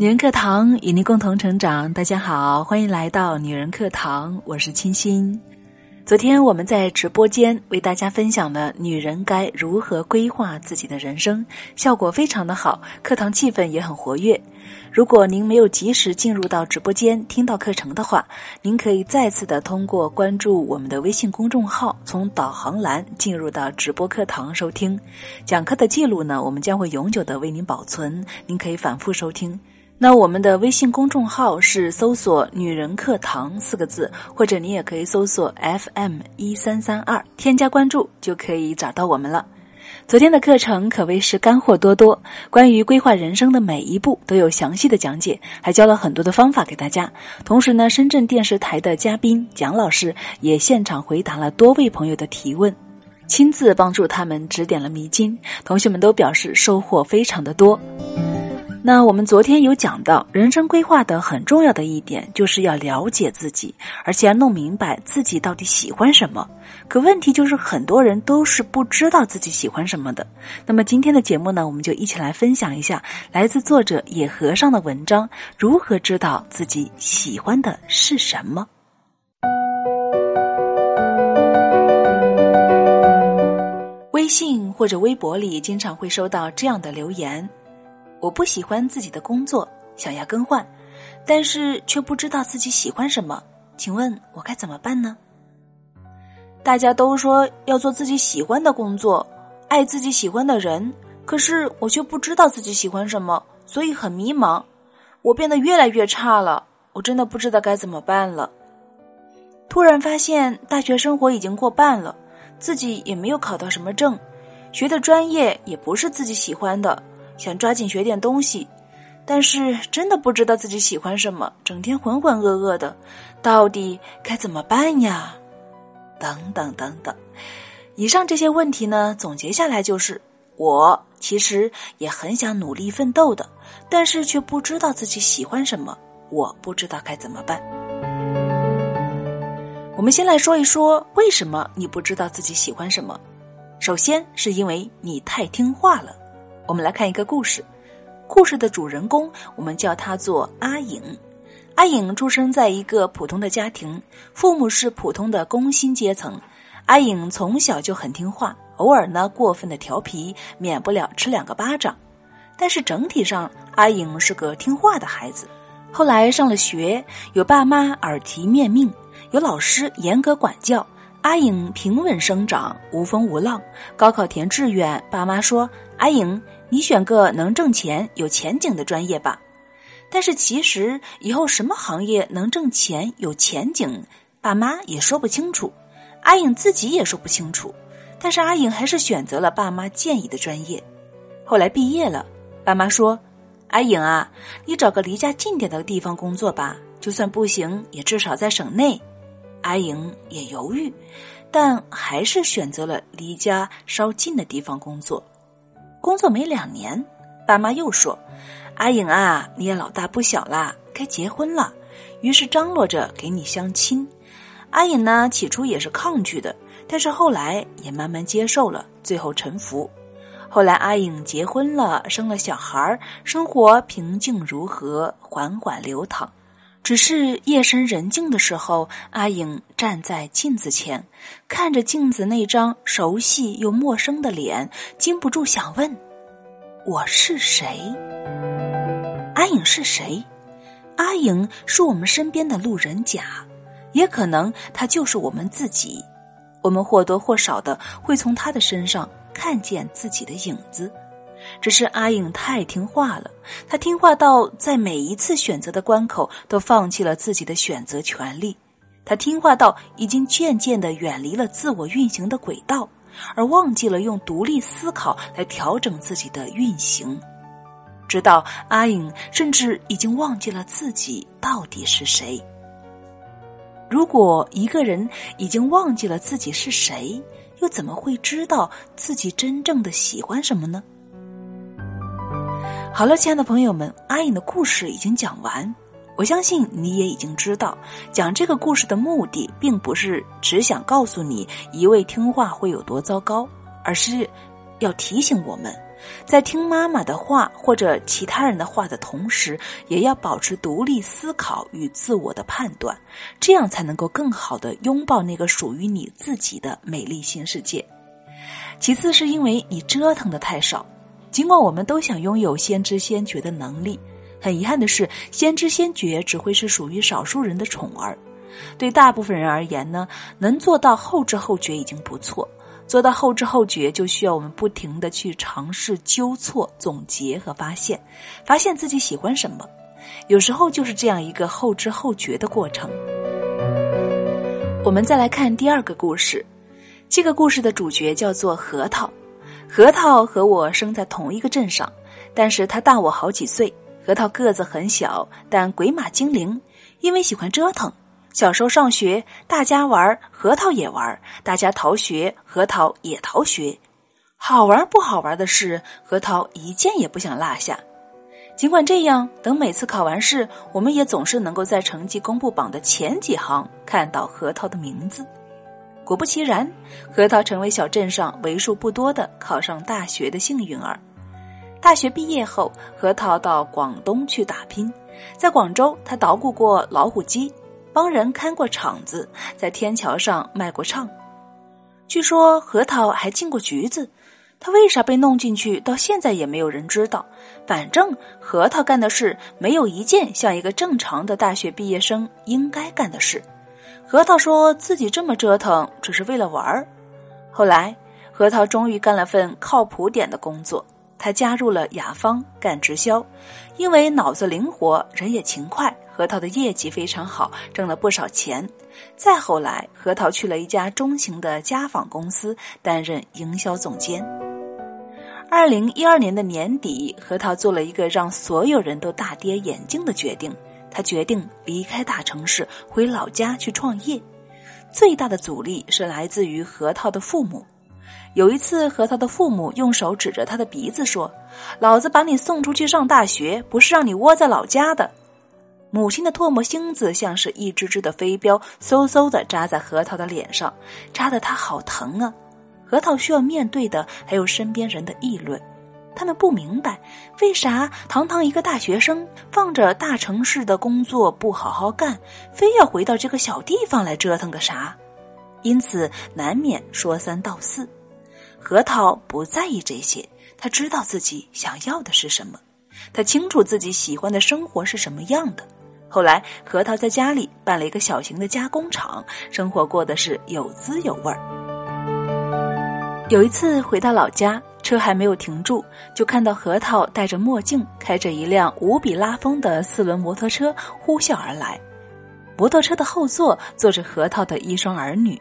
女人课堂与您共同成长。大家好，欢迎来到女人课堂，我是清新。昨天我们在直播间为大家分享了女人该如何规划自己的人生，效果非常的好，课堂气氛也很活跃。如果您没有及时进入到直播间听到课程的话，您可以再次的通过关注我们的微信公众号，从导航栏进入到直播课堂收听讲课的记录呢，我们将会永久的为您保存，您可以反复收听。那我们的微信公众号是搜索“女人课堂”四个字，或者你也可以搜索 FM 一三三二，添加关注就可以找到我们了。昨天的课程可谓是干货多多，关于规划人生的每一步都有详细的讲解，还教了很多的方法给大家。同时呢，深圳电视台的嘉宾蒋老师也现场回答了多位朋友的提问，亲自帮助他们指点了迷津。同学们都表示收获非常的多。那我们昨天有讲到，人生规划的很重要的一点，就是要了解自己，而且要弄明白自己到底喜欢什么。可问题就是，很多人都是不知道自己喜欢什么的。那么今天的节目呢，我们就一起来分享一下来自作者野和尚的文章：如何知道自己喜欢的是什么？微信或者微博里经常会收到这样的留言。我不喜欢自己的工作，想要更换，但是却不知道自己喜欢什么，请问我该怎么办呢？大家都说要做自己喜欢的工作，爱自己喜欢的人，可是我却不知道自己喜欢什么，所以很迷茫。我变得越来越差了，我真的不知道该怎么办了。突然发现大学生活已经过半了，自己也没有考到什么证，学的专业也不是自己喜欢的。想抓紧学点东西，但是真的不知道自己喜欢什么，整天浑浑噩噩的，到底该怎么办呀？等等等等，以上这些问题呢，总结下来就是：我其实也很想努力奋斗的，但是却不知道自己喜欢什么，我不知道该怎么办。我们先来说一说，为什么你不知道自己喜欢什么？首先是因为你太听话了。我们来看一个故事，故事的主人公我们叫他做阿颖。阿颖出生在一个普通的家庭，父母是普通的工薪阶层。阿颖从小就很听话，偶尔呢过分的调皮，免不了吃两个巴掌。但是整体上，阿颖是个听话的孩子。后来上了学，有爸妈耳提面命，有老师严格管教。阿颖平稳生长，无风无浪。高考填志愿，爸妈说：“阿颖。”你选个能挣钱、有前景的专业吧。但是其实以后什么行业能挣钱、有前景，爸妈也说不清楚，阿颖自己也说不清楚。但是阿颖还是选择了爸妈建议的专业。后来毕业了，爸妈说：“阿颖啊，你找个离家近点的地方工作吧，就算不行，也至少在省内。”阿颖也犹豫，但还是选择了离家稍近的地方工作。工作没两年，爸妈又说：“阿颖啊，你也老大不小啦，该结婚了。”于是张罗着给你相亲。阿颖呢，起初也是抗拒的，但是后来也慢慢接受了，最后臣服。后来阿颖结婚了，生了小孩生活平静如和，缓缓流淌。只是夜深人静的时候，阿颖站在镜子前，看着镜子那张熟悉又陌生的脸，禁不住想问：“我是谁？阿颖是谁？阿颖是我们身边的路人甲，也可能他就是我们自己。我们或多或少的会从他的身上看见自己的影子。”只是阿颖太听话了，她听话到在每一次选择的关口都放弃了自己的选择权利，她听话到已经渐渐的远离了自我运行的轨道，而忘记了用独立思考来调整自己的运行，直到阿颖甚至已经忘记了自己到底是谁。如果一个人已经忘记了自己是谁，又怎么会知道自己真正的喜欢什么呢？好了，亲爱的朋友们，阿颖的故事已经讲完。我相信你也已经知道，讲这个故事的目的，并不是只想告诉你一味听话会有多糟糕，而是要提醒我们，在听妈妈的话或者其他人的话的同时，也要保持独立思考与自我的判断，这样才能够更好的拥抱那个属于你自己的美丽新世界。其次，是因为你折腾的太少。尽管我们都想拥有先知先觉的能力，很遗憾的是，先知先觉只会是属于少数人的宠儿。对大部分人而言呢，能做到后知后觉已经不错。做到后知后觉，就需要我们不停的去尝试、纠错、总结和发现，发现自己喜欢什么。有时候就是这样一个后知后觉的过程。我们再来看第二个故事，这个故事的主角叫做核桃。核桃和我生在同一个镇上，但是他大我好几岁。核桃个子很小，但鬼马精灵，因为喜欢折腾。小时候上学，大家玩，核桃也玩；大家逃学，核桃也逃学。好玩不好玩的事，核桃一件也不想落下。尽管这样，等每次考完试，我们也总是能够在成绩公布榜的前几行看到核桃的名字。果不其然，核桃成为小镇上为数不多的考上大学的幸运儿。大学毕业后，核桃到广东去打拼。在广州，他捣鼓过老虎机，帮人看过场子，在天桥上卖过唱。据说核桃还进过局子，他为啥被弄进去，到现在也没有人知道。反正核桃干的事，没有一件像一个正常的大学毕业生应该干的事。核桃说自己这么折腾只是为了玩儿。后来，核桃终于干了份靠谱点的工作，他加入了雅芳干直销。因为脑子灵活，人也勤快，核桃的业绩非常好，挣了不少钱。再后来，核桃去了一家中型的家纺公司担任营销总监。二零一二年的年底，核桃做了一个让所有人都大跌眼镜的决定。他决定离开大城市，回老家去创业。最大的阻力是来自于核桃的父母。有一次，核桃的父母用手指着他的鼻子说：“老子把你送出去上大学，不是让你窝在老家的。”母亲的唾沫星子像是一只只的飞镖，嗖嗖的扎在核桃的脸上，扎得他好疼啊！核桃需要面对的还有身边人的议论。他们不明白，为啥堂堂一个大学生，放着大城市的工作不好好干，非要回到这个小地方来折腾个啥？因此难免说三道四。核桃不在意这些，他知道自己想要的是什么，他清楚自己喜欢的生活是什么样的。后来，核桃在家里办了一个小型的加工厂，生活过的是有滋有味儿。有一次回到老家。车还没有停住，就看到核桃戴着墨镜，开着一辆无比拉风的四轮摩托车呼啸而来。摩托车的后座坐着核桃的一双儿女，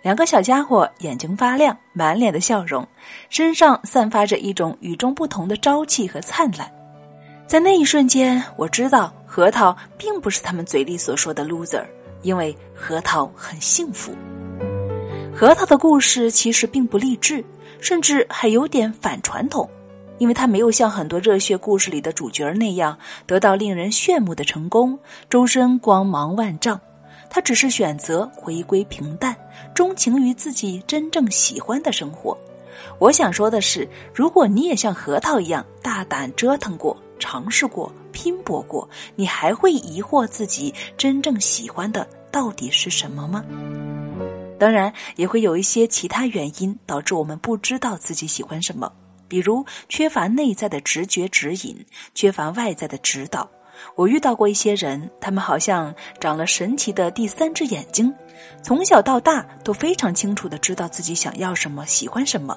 两个小家伙眼睛发亮，满脸的笑容，身上散发着一种与众不同的朝气和灿烂。在那一瞬间，我知道核桃并不是他们嘴里所说的 loser，因为核桃很幸福。核桃的故事其实并不励志。甚至还有点反传统，因为他没有像很多热血故事里的主角那样得到令人炫目的成功，终身光芒万丈。他只是选择回归平淡，钟情于自己真正喜欢的生活。我想说的是，如果你也像核桃一样大胆折腾过、尝试过、拼搏过，你还会疑惑自己真正喜欢的到底是什么吗？当然，也会有一些其他原因导致我们不知道自己喜欢什么，比如缺乏内在的直觉指引，缺乏外在的指导。我遇到过一些人，他们好像长了神奇的第三只眼睛，从小到大都非常清楚的知道自己想要什么、喜欢什么，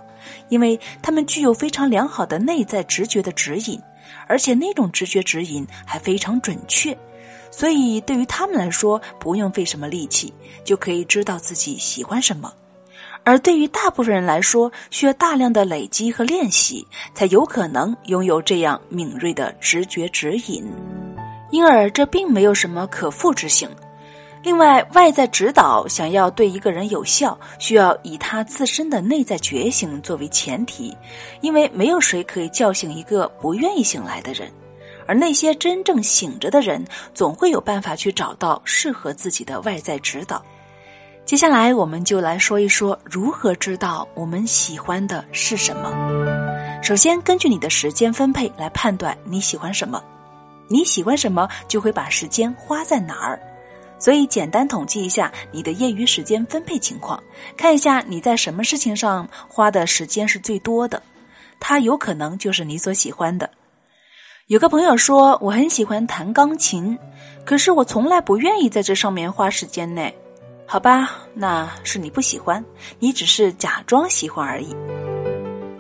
因为他们具有非常良好的内在直觉的指引，而且那种直觉指引还非常准确。所以，对于他们来说，不用费什么力气就可以知道自己喜欢什么；而对于大部分人来说，需要大量的累积和练习，才有可能拥有这样敏锐的直觉指引。因而，这并没有什么可复制性。另外，外在指导想要对一个人有效，需要以他自身的内在觉醒作为前提，因为没有谁可以叫醒一个不愿意醒来的人。而那些真正醒着的人，总会有办法去找到适合自己的外在指导。接下来，我们就来说一说如何知道我们喜欢的是什么。首先，根据你的时间分配来判断你喜欢什么，你喜欢什么就会把时间花在哪儿。所以，简单统计一下你的业余时间分配情况，看一下你在什么事情上花的时间是最多的，它有可能就是你所喜欢的。有个朋友说，我很喜欢弹钢琴，可是我从来不愿意在这上面花时间呢。好吧，那是你不喜欢，你只是假装喜欢而已。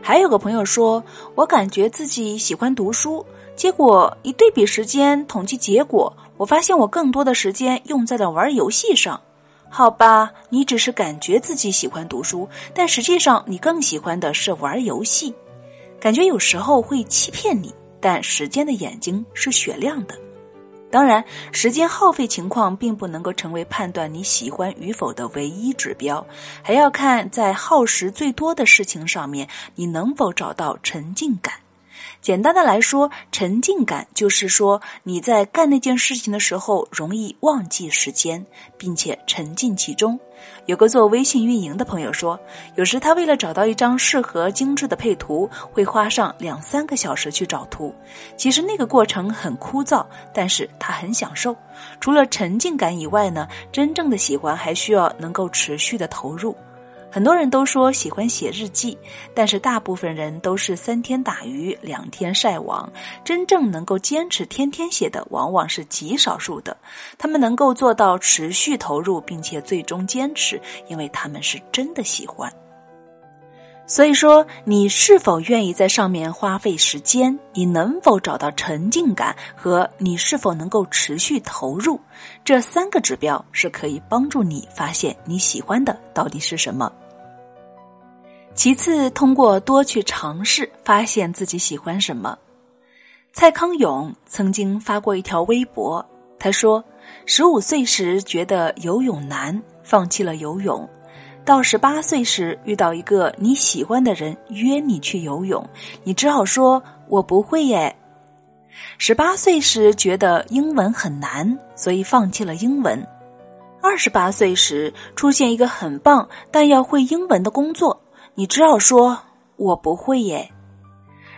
还有个朋友说，我感觉自己喜欢读书，结果一对比时间，统计结果。我发现我更多的时间用在了玩游戏上，好吧，你只是感觉自己喜欢读书，但实际上你更喜欢的是玩游戏。感觉有时候会欺骗你，但时间的眼睛是雪亮的。当然，时间耗费情况并不能够成为判断你喜欢与否的唯一指标，还要看在耗时最多的事情上面，你能否找到沉浸感。简单的来说，沉浸感就是说你在干那件事情的时候容易忘记时间，并且沉浸其中。有个做微信运营的朋友说，有时他为了找到一张适合精致的配图，会花上两三个小时去找图。其实那个过程很枯燥，但是他很享受。除了沉浸感以外呢，真正的喜欢还需要能够持续的投入。很多人都说喜欢写日记，但是大部分人都是三天打鱼两天晒网。真正能够坚持天天写的，往往是极少数的。他们能够做到持续投入，并且最终坚持，因为他们是真的喜欢。所以说，你是否愿意在上面花费时间？你能否找到沉浸感？和你是否能够持续投入？这三个指标是可以帮助你发现你喜欢的到底是什么。其次，通过多去尝试，发现自己喜欢什么。蔡康永曾经发过一条微博，他说：“十五岁时觉得游泳难，放弃了游泳。”到十八岁时，遇到一个你喜欢的人约你去游泳，你只好说“我不会耶”。十八岁时觉得英文很难，所以放弃了英文。二十八岁时出现一个很棒但要会英文的工作，你只好说“我不会耶”。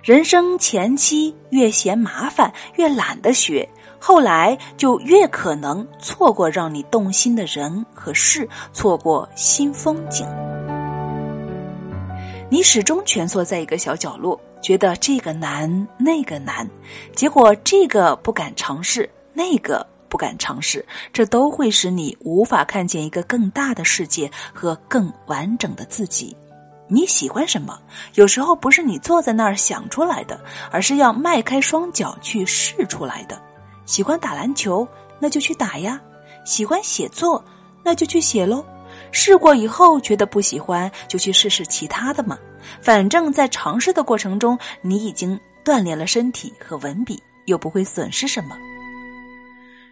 人生前期越嫌麻烦，越懒得学。后来就越可能错过让你动心的人和事，错过新风景。你始终蜷缩在一个小角落，觉得这个难那个难，结果这个不敢尝试，那个不敢尝试，这都会使你无法看见一个更大的世界和更完整的自己。你喜欢什么？有时候不是你坐在那儿想出来的，而是要迈开双脚去试出来的。喜欢打篮球，那就去打呀；喜欢写作，那就去写喽。试过以后觉得不喜欢，就去试试其他的嘛。反正，在尝试的过程中，你已经锻炼了身体和文笔，又不会损失什么。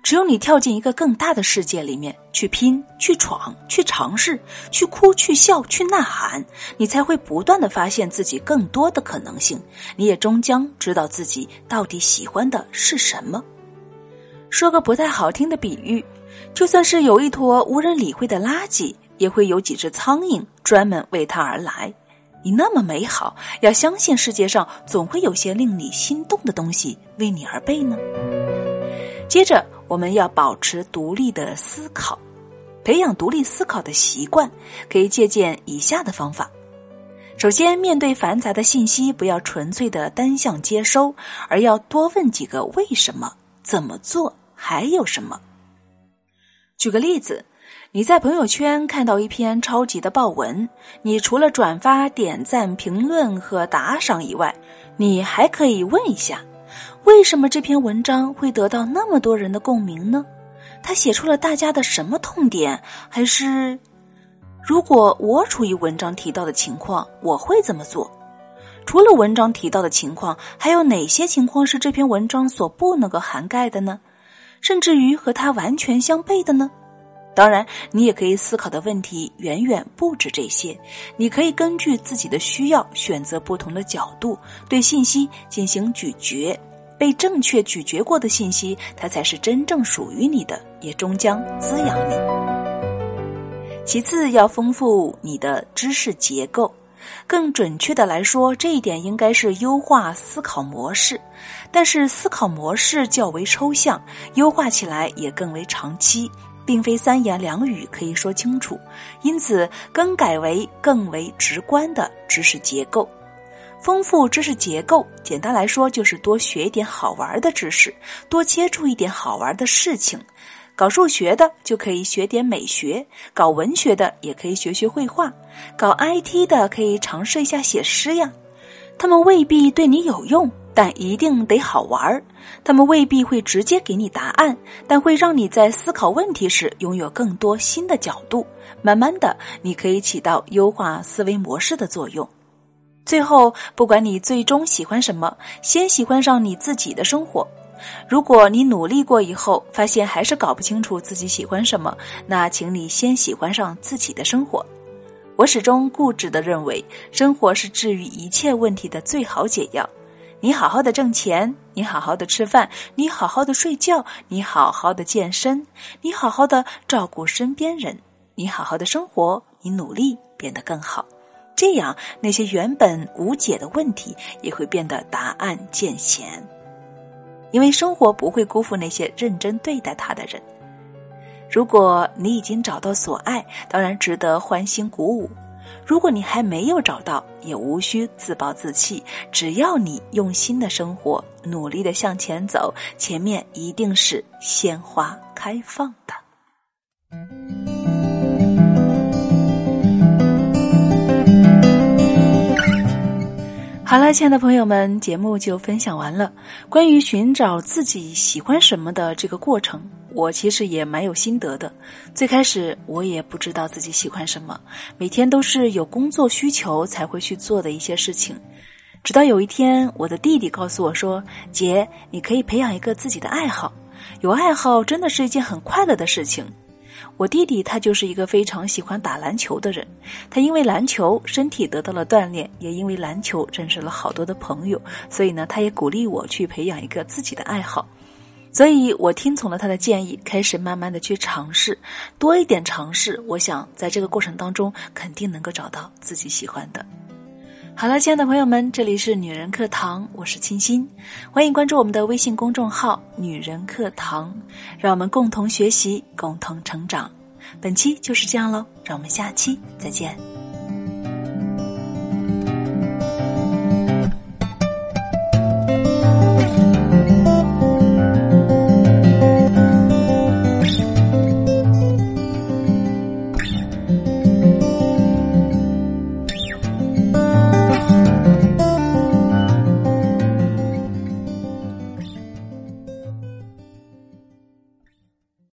只有你跳进一个更大的世界里面去拼、去闯、去尝试、去哭、去笑、去呐喊，你才会不断的发现自己更多的可能性。你也终将知道自己到底喜欢的是什么。说个不太好听的比喻，就算是有一坨无人理会的垃圾，也会有几只苍蝇专门为它而来。你那么美好，要相信世界上总会有些令你心动的东西为你而备呢。接着，我们要保持独立的思考，培养独立思考的习惯，可以借鉴以下的方法。首先，面对繁杂的信息，不要纯粹的单向接收，而要多问几个为什么。怎么做？还有什么？举个例子，你在朋友圈看到一篇超级的爆文，你除了转发、点赞、评论和打赏以外，你还可以问一下：为什么这篇文章会得到那么多人的共鸣呢？他写出了大家的什么痛点？还是如果我处于文章提到的情况，我会怎么做？除了文章提到的情况，还有哪些情况是这篇文章所不能够涵盖的呢？甚至于和它完全相悖的呢？当然，你也可以思考的问题远远不止这些。你可以根据自己的需要选择不同的角度，对信息进行咀嚼。被正确咀嚼过的信息，它才是真正属于你的，也终将滋养你。其次，要丰富你的知识结构。更准确的来说，这一点应该是优化思考模式。但是思考模式较为抽象，优化起来也更为长期，并非三言两语可以说清楚。因此，更改为更为直观的知识结构。丰富知识结构，简单来说就是多学一点好玩的知识，多接触一点好玩的事情。搞数学的就可以学点美学，搞文学的也可以学学绘画，搞 IT 的可以尝试一下写诗呀。他们未必对你有用，但一定得好玩儿。他们未必会直接给你答案，但会让你在思考问题时拥有更多新的角度。慢慢的，你可以起到优化思维模式的作用。最后，不管你最终喜欢什么，先喜欢上你自己的生活。如果你努力过以后，发现还是搞不清楚自己喜欢什么，那请你先喜欢上自己的生活。我始终固执的认为，生活是治愈一切问题的最好解药。你好好的挣钱，你好好的吃饭，你好好的睡觉，你好好的健身，你好好的照顾身边人，你好好的生活，你努力变得更好。这样，那些原本无解的问题也会变得答案渐显。因为生活不会辜负那些认真对待他的人。如果你已经找到所爱，当然值得欢欣鼓舞；如果你还没有找到，也无需自暴自弃。只要你用心的生活，努力的向前走，前面一定是鲜花开放的。好了，亲爱的朋友们，节目就分享完了。关于寻找自己喜欢什么的这个过程，我其实也蛮有心得的。最开始我也不知道自己喜欢什么，每天都是有工作需求才会去做的一些事情。直到有一天，我的弟弟告诉我说：“姐，你可以培养一个自己的爱好，有爱好真的是一件很快乐的事情。”我弟弟他就是一个非常喜欢打篮球的人，他因为篮球身体得到了锻炼，也因为篮球认识了好多的朋友，所以呢，他也鼓励我去培养一个自己的爱好，所以我听从了他的建议，开始慢慢的去尝试，多一点尝试，我想在这个过程当中肯定能够找到自己喜欢的。好了，亲爱的朋友们，这里是女人课堂，我是清新，欢迎关注我们的微信公众号“女人课堂”，让我们共同学习，共同成长。本期就是这样喽，让我们下期再见。